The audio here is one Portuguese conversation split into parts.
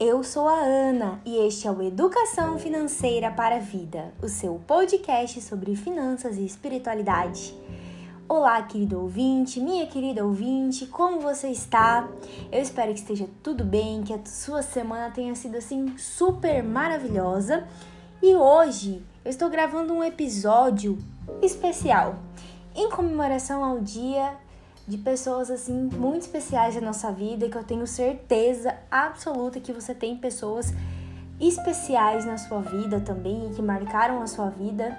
eu sou a Ana e este é o Educação Financeira para a Vida, o seu podcast sobre finanças e espiritualidade. Olá, querido ouvinte, minha querida ouvinte, como você está? Eu espero que esteja tudo bem, que a sua semana tenha sido assim super maravilhosa. E hoje eu estou gravando um episódio especial em comemoração ao Dia de pessoas assim muito especiais na nossa vida que eu tenho certeza absoluta que você tem pessoas especiais na sua vida também e que marcaram a sua vida,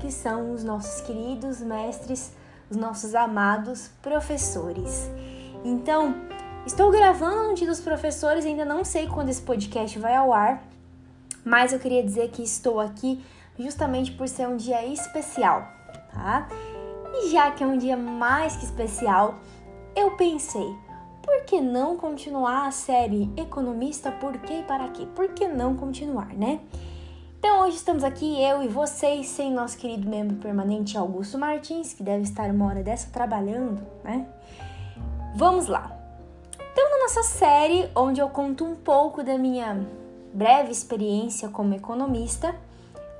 que são os nossos queridos mestres, os nossos amados professores. Então, estou gravando um dia dos professores, ainda não sei quando esse podcast vai ao ar, mas eu queria dizer que estou aqui justamente por ser um dia especial, tá? E já que é um dia mais que especial, eu pensei, por que não continuar a série Economista Por que e para quê? Por que não continuar, né? Então hoje estamos aqui, eu e vocês, sem nosso querido membro permanente Augusto Martins, que deve estar uma hora dessa trabalhando, né? Vamos lá! Então, na nossa série, onde eu conto um pouco da minha breve experiência como economista,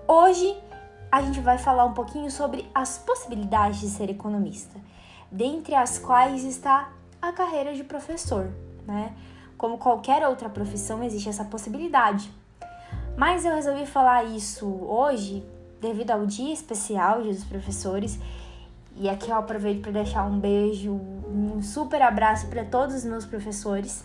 hoje a gente vai falar um pouquinho sobre as possibilidades de ser economista, dentre as quais está a carreira de professor, né? Como qualquer outra profissão, existe essa possibilidade. Mas eu resolvi falar isso hoje devido ao dia especial Dia dos Professores. E aqui eu aproveito para deixar um beijo, um super abraço para todos os meus professores.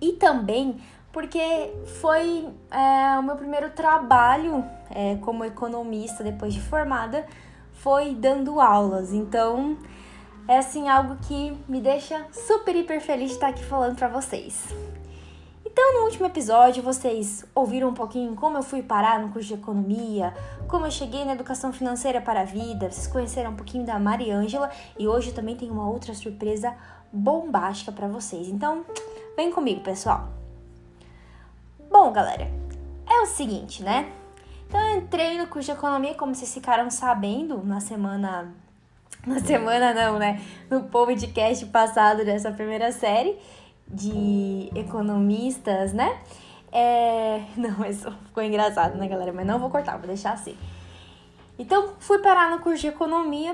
E também porque foi é, o meu primeiro trabalho é, como economista depois de formada foi dando aulas. Então é assim algo que me deixa super hiper feliz de estar aqui falando para vocês. Então, no último episódio, vocês ouviram um pouquinho como eu fui parar no curso de economia, como eu cheguei na educação financeira para a vida, vocês conheceram um pouquinho da Mariângela e hoje eu também tenho uma outra surpresa bombástica para vocês. Então, vem comigo, pessoal. Bom, galera, é o seguinte, né? Então eu entrei no curso de economia, como vocês ficaram sabendo, na semana. Na semana não, né? No podcast passado dessa primeira série de economistas, né? É... Não, isso ficou engraçado, né, galera? Mas não vou cortar, vou deixar assim. Então, fui parar no curso de economia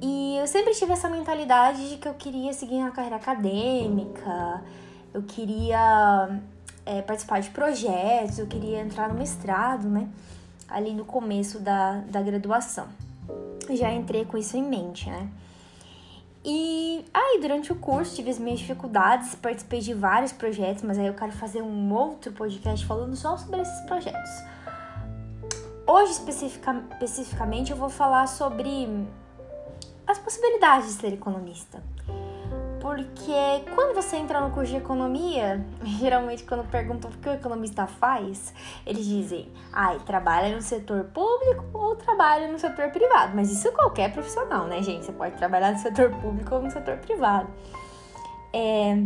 e eu sempre tive essa mentalidade de que eu queria seguir uma carreira acadêmica, eu queria é, participar de projetos, eu queria entrar no mestrado, né? Ali no começo da, da graduação. Já entrei com isso em mente, né? E aí, durante o curso, tive as minhas dificuldades, participei de vários projetos, mas aí eu quero fazer um outro podcast falando só sobre esses projetos. Hoje, especifica, especificamente, eu vou falar sobre as possibilidades de ser economista. Porque quando você entra no curso de economia, geralmente quando perguntam o que o economista faz, eles dizem, ai, ah, trabalha no setor público ou trabalha no setor privado. Mas isso qualquer profissional, né, gente? Você pode trabalhar no setor público ou no setor privado. É,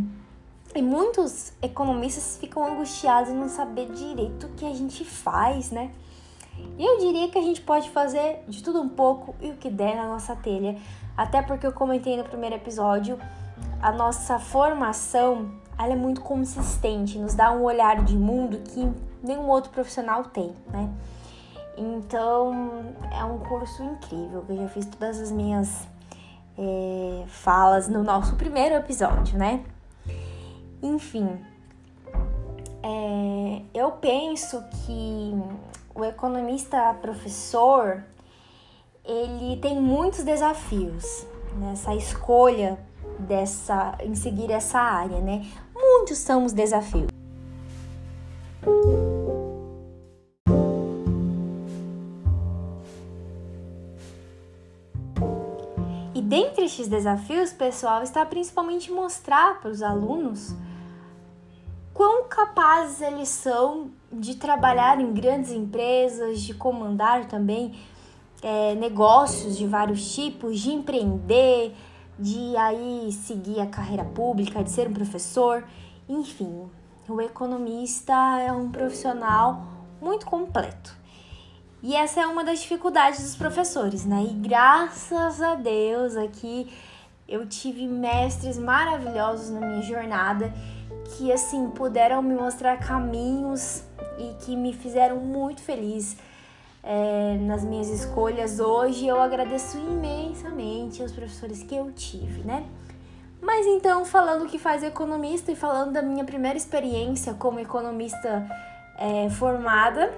e muitos economistas ficam angustiados em não saber direito o que a gente faz, né? E eu diria que a gente pode fazer de tudo um pouco e o que der na nossa telha. Até porque eu comentei no primeiro episódio a nossa formação ela é muito consistente, nos dá um olhar de mundo que nenhum outro profissional tem, né? Então é um curso incrível, eu já fiz todas as minhas é, falas no nosso primeiro episódio, né? Enfim, é, eu penso que o economista professor ele tem muitos desafios nessa escolha dessa em seguir essa área, né? Muitos são os desafios. E dentre estes desafios, pessoal, está principalmente mostrar para os alunos quão capazes eles são de trabalhar em grandes empresas, de comandar também é, negócios de vários tipos, de empreender, de aí seguir a carreira pública, de ser um professor, enfim, o economista é um profissional muito completo. E essa é uma das dificuldades dos professores, né? E graças a Deus aqui eu tive mestres maravilhosos na minha jornada que assim puderam me mostrar caminhos e que me fizeram muito feliz é, nas minhas escolhas hoje. Eu agradeço imensamente aos professores que eu tive, né? Mas então, falando que faz economista e falando da minha primeira experiência como economista é, formada,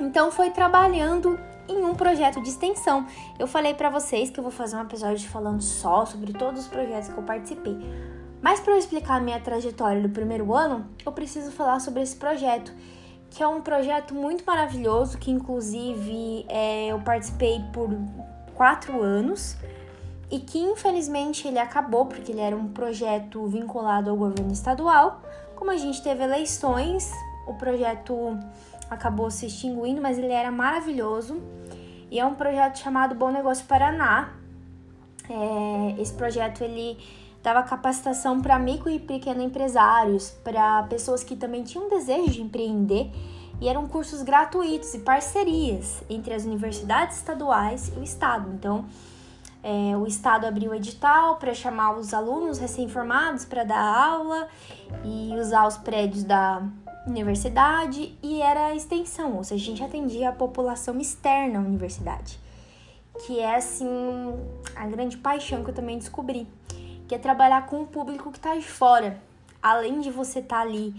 então foi trabalhando em um projeto de extensão. Eu falei para vocês que eu vou fazer um episódio falando só sobre todos os projetos que eu participei. Mas para eu explicar a minha trajetória do primeiro ano, eu preciso falar sobre esse projeto, que é um projeto muito maravilhoso, que inclusive é, eu participei por quatro anos e que infelizmente ele acabou porque ele era um projeto vinculado ao governo estadual. Como a gente teve eleições, o projeto acabou se extinguindo, mas ele era maravilhoso. E é um projeto chamado Bom Negócio Paraná. É, esse projeto ele dava capacitação para micro e pequeno empresários, para pessoas que também tinham desejo de empreender. E eram cursos gratuitos e parcerias entre as universidades estaduais e o estado. Então, é, o Estado abriu o edital para chamar os alunos recém-formados para dar aula e usar os prédios da universidade e era a extensão, ou seja, a gente atendia a população externa à universidade, que é assim a grande paixão que eu também descobri, que é trabalhar com o público que está de fora. Além de você estar tá ali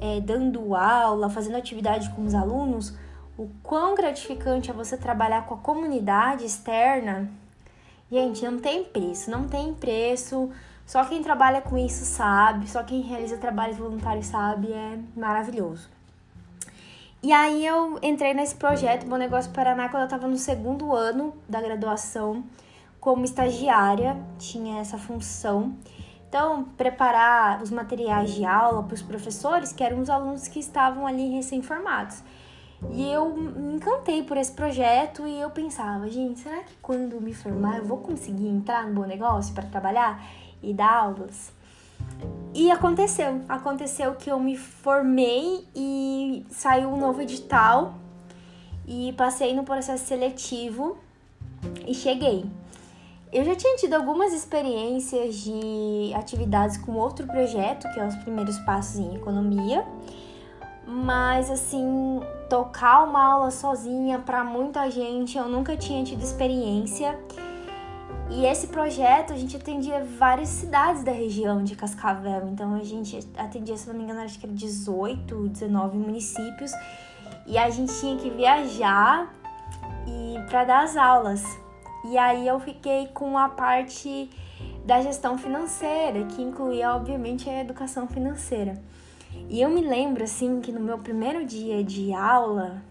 é, dando aula, fazendo atividade com os alunos, o quão gratificante é você trabalhar com a comunidade externa Gente, não tem preço, não tem preço. Só quem trabalha com isso sabe, só quem realiza trabalhos voluntários sabe, é maravilhoso. E aí eu entrei nesse projeto Bom Negócio Paraná quando eu estava no segundo ano da graduação como estagiária, tinha essa função. Então, preparar os materiais de aula para os professores, que eram os alunos que estavam ali recém-formados. E eu me encantei por esse projeto e eu pensava, gente, será que quando me formar eu vou conseguir entrar no bom negócio para trabalhar e dar aulas? E aconteceu. Aconteceu que eu me formei e saiu um novo edital e passei no processo seletivo e cheguei. Eu já tinha tido algumas experiências de atividades com outro projeto, que é os primeiros passos em economia mas assim, tocar uma aula sozinha para muita gente eu nunca tinha tido experiência. E esse projeto a gente atendia várias cidades da região de Cascavel, então a gente atendia, se não me engano, acho que era 18, 19 municípios, e a gente tinha que viajar e para dar as aulas. E aí eu fiquei com a parte da gestão financeira, que incluía obviamente a educação financeira. E eu me lembro, assim, que no meu primeiro dia de aula,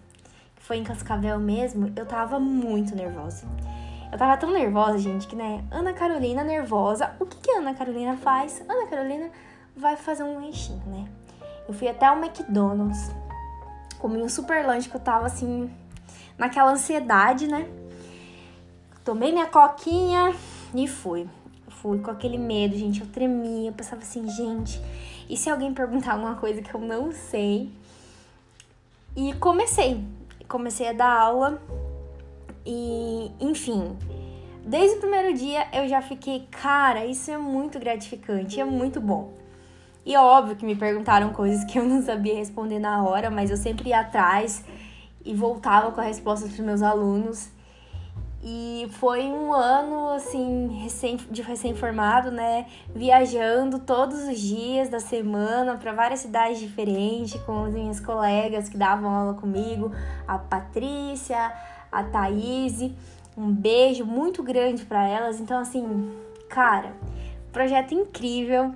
que foi em Cascavel mesmo, eu tava muito nervosa. Eu tava tão nervosa, gente, que, né, Ana Carolina nervosa. O que que a Ana Carolina faz? Ana Carolina vai fazer um lanchinho, né? Eu fui até o McDonald's, comi um super lanche que eu tava, assim, naquela ansiedade, né? Tomei minha coquinha e fui. Fui com aquele medo, gente. Eu tremia, eu pensava assim, gente, e se alguém perguntar alguma coisa que eu não sei? E comecei. Comecei a dar aula. E, enfim, desde o primeiro dia eu já fiquei, cara, isso é muito gratificante, é muito bom. E óbvio que me perguntaram coisas que eu não sabia responder na hora, mas eu sempre ia atrás e voltava com a resposta para os meus alunos. E foi um ano, assim, recém, de recém-formado, né? Viajando todos os dias da semana para várias cidades diferentes com as minhas colegas que davam aula comigo, a Patrícia, a Thaís. Um beijo muito grande para elas. Então, assim, cara, projeto incrível.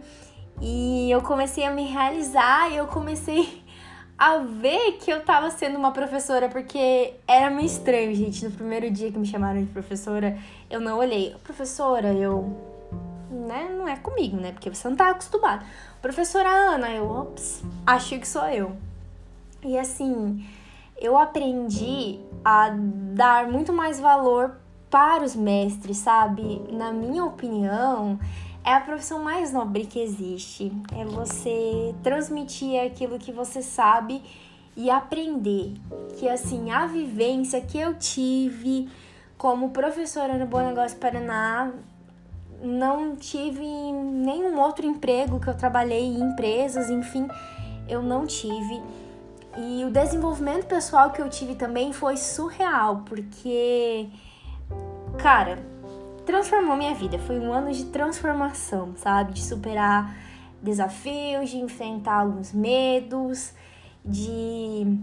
E eu comecei a me realizar e eu comecei a ver que eu tava sendo uma professora, porque era meio estranho, gente. No primeiro dia que me chamaram de professora, eu não olhei. Professora, eu. Né? Não é comigo, né? Porque você não tá acostumado. Professora Ana, eu, ops, acho que sou eu. E assim, eu aprendi a dar muito mais valor para os mestres, sabe? Na minha opinião, é a profissão mais nobre que existe. É você transmitir aquilo que você sabe e aprender. Que assim, a vivência que eu tive como professora no Bom Negócio Paraná não tive nenhum outro emprego que eu trabalhei em empresas, enfim, eu não tive. E o desenvolvimento pessoal que eu tive também foi surreal, porque, cara, transformou minha vida. Foi um ano de transformação, sabe? De superar desafios, de enfrentar alguns medos, de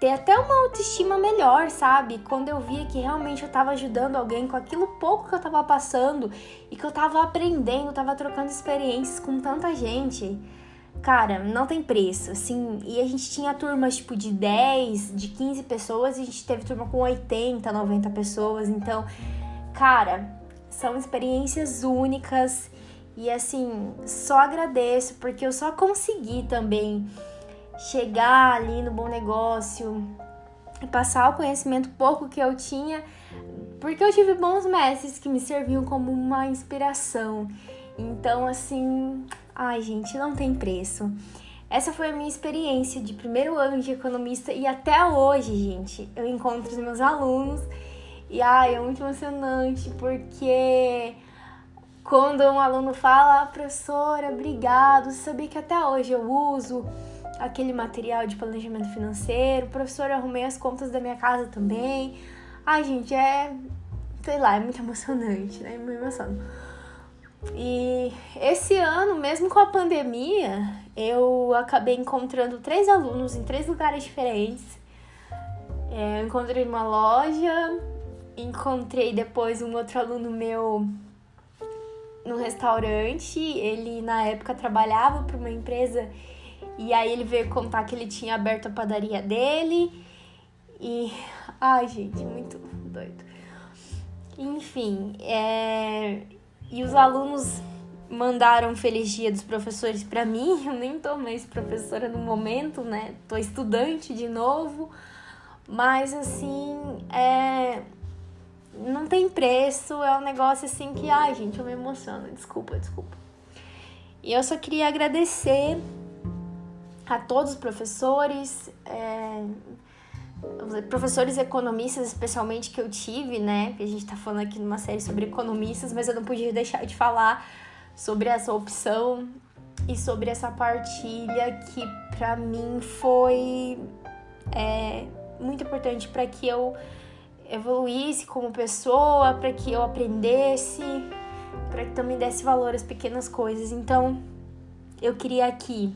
ter até uma autoestima melhor, sabe? Quando eu via que realmente eu tava ajudando alguém com aquilo pouco que eu tava passando e que eu tava aprendendo, tava trocando experiências com tanta gente. Cara, não tem preço, assim. E a gente tinha turmas tipo de 10, de 15 pessoas, e a gente teve turma com 80, 90 pessoas. Então, cara, são experiências únicas e assim, só agradeço porque eu só consegui também chegar ali no bom negócio e passar o conhecimento pouco que eu tinha, porque eu tive bons mestres que me serviam como uma inspiração. Então, assim, ai, gente, não tem preço. Essa foi a minha experiência de primeiro ano de economista e até hoje, gente, eu encontro os meus alunos e ai, é muito emocionante porque quando um aluno fala, ah, professora, obrigado, você sabia que até hoje eu uso aquele material de planejamento financeiro, professor, arrumei as contas da minha casa também. Ai, gente, é. Sei lá, é muito emocionante, né? Me emociono. E esse ano, mesmo com a pandemia, eu acabei encontrando três alunos em três lugares diferentes. É, eu encontrei uma loja, encontrei depois um outro aluno meu no restaurante. Ele, na época, trabalhava para uma empresa e aí ele veio contar que ele tinha aberto a padaria dele. E. Ai, gente, muito doido. Enfim, é... e os alunos mandaram feliz dia dos professores para mim. Eu nem tô mais professora no momento, né? Tô estudante de novo. Mas assim, é não tem preço, é um negócio assim que, ai, gente, eu me emociono. Desculpa, desculpa. E eu só queria agradecer a todos os professores, é, professores economistas, especialmente que eu tive, né? Que a gente tá falando aqui numa série sobre economistas, mas eu não podia deixar de falar sobre essa opção e sobre essa partilha que para mim foi é, muito importante para que eu evoluísse como pessoa, para que eu aprendesse, para que também desse valor às pequenas coisas. Então, eu queria aqui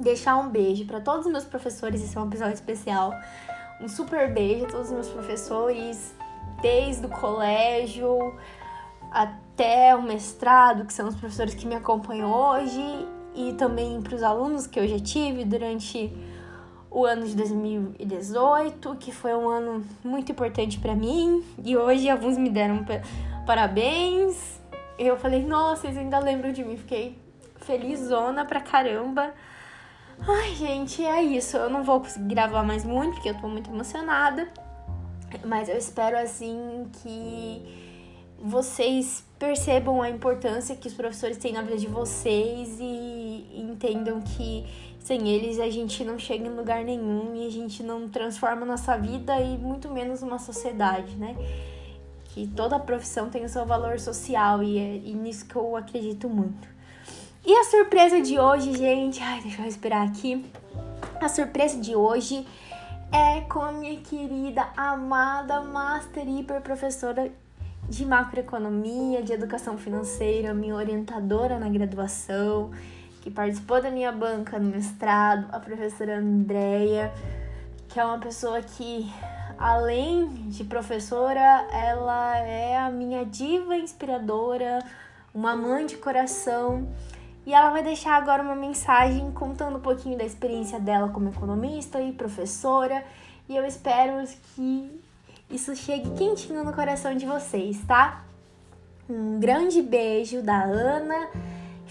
deixar um beijo para todos os meus professores, esse é um episódio especial. Um super beijo a todos os meus professores, desde o colégio até o mestrado, que são os professores que me acompanham hoje, e também para os alunos que eu já tive durante o ano de 2018, que foi um ano muito importante para mim, e hoje alguns me deram parabéns. Eu falei, nossa, vocês ainda lembram de mim, fiquei felizona pra caramba. Ai, gente, é isso. Eu não vou conseguir gravar mais muito porque eu tô muito emocionada. Mas eu espero assim que vocês percebam a importância que os professores têm na vida de vocês e entendam que sem eles a gente não chega em lugar nenhum e a gente não transforma nossa vida e muito menos uma sociedade, né? Que toda profissão tem o seu valor social e é e nisso que eu acredito muito. E a surpresa de hoje, gente, ai, deixa eu respirar aqui. A surpresa de hoje é com a minha querida, amada Master Hiper Professora de Macroeconomia, de Educação Financeira, minha orientadora na graduação que participou da minha banca no mestrado, a professora Andréia, que é uma pessoa que, além de professora, ela é a minha diva inspiradora, uma mãe de coração. E ela vai deixar agora uma mensagem contando um pouquinho da experiência dela como economista e professora. E eu espero que isso chegue quentinho no coração de vocês, tá? Um grande beijo da Ana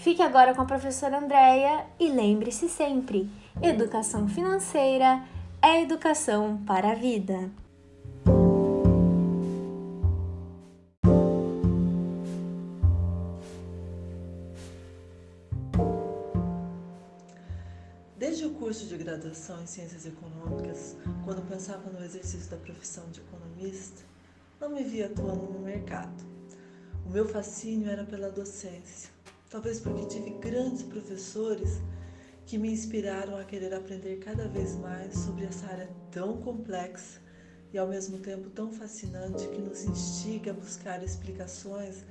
Fique agora com a professora Andréia e lembre-se sempre: educação financeira é educação para a vida. Desde o curso de graduação em Ciências Econômicas, quando pensava no exercício da profissão de economista, não me via atuando no mercado O meu fascínio era pela docência, talvez porque tive grandes professores que me inspiraram a querer aprender cada vez mais sobre essa área tão complexa e ao mesmo tempo tão fascinante que nos instiga a buscar explicações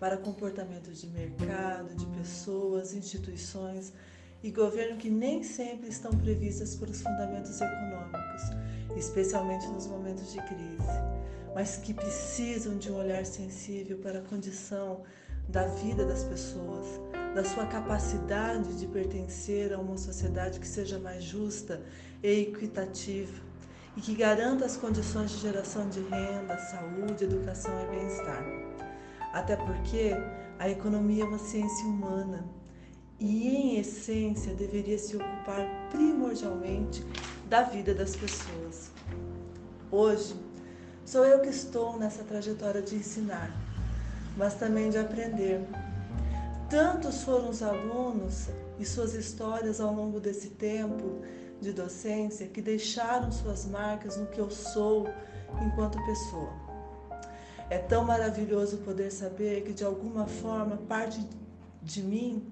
para comportamentos de mercado, de pessoas, instituições e governo que nem sempre estão previstas pelos fundamentos econômicos, especialmente nos momentos de crise, mas que precisam de um olhar sensível para a condição da vida das pessoas, da sua capacidade de pertencer a uma sociedade que seja mais justa e equitativa e que garanta as condições de geração de renda, saúde, educação e bem-estar. Até porque a economia é uma ciência humana e, em essência, deveria se ocupar primordialmente da vida das pessoas. Hoje, sou eu que estou nessa trajetória de ensinar, mas também de aprender. Tantos foram os alunos e suas histórias ao longo desse tempo de docência que deixaram suas marcas no que eu sou enquanto pessoa. É tão maravilhoso poder saber que de alguma forma parte de mim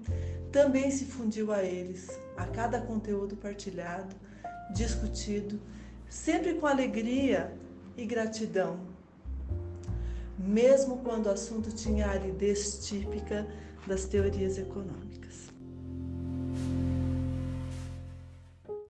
também se fundiu a eles, a cada conteúdo partilhado, discutido, sempre com alegria e gratidão. Mesmo quando o assunto tinha aridez típica das teorias econômicas.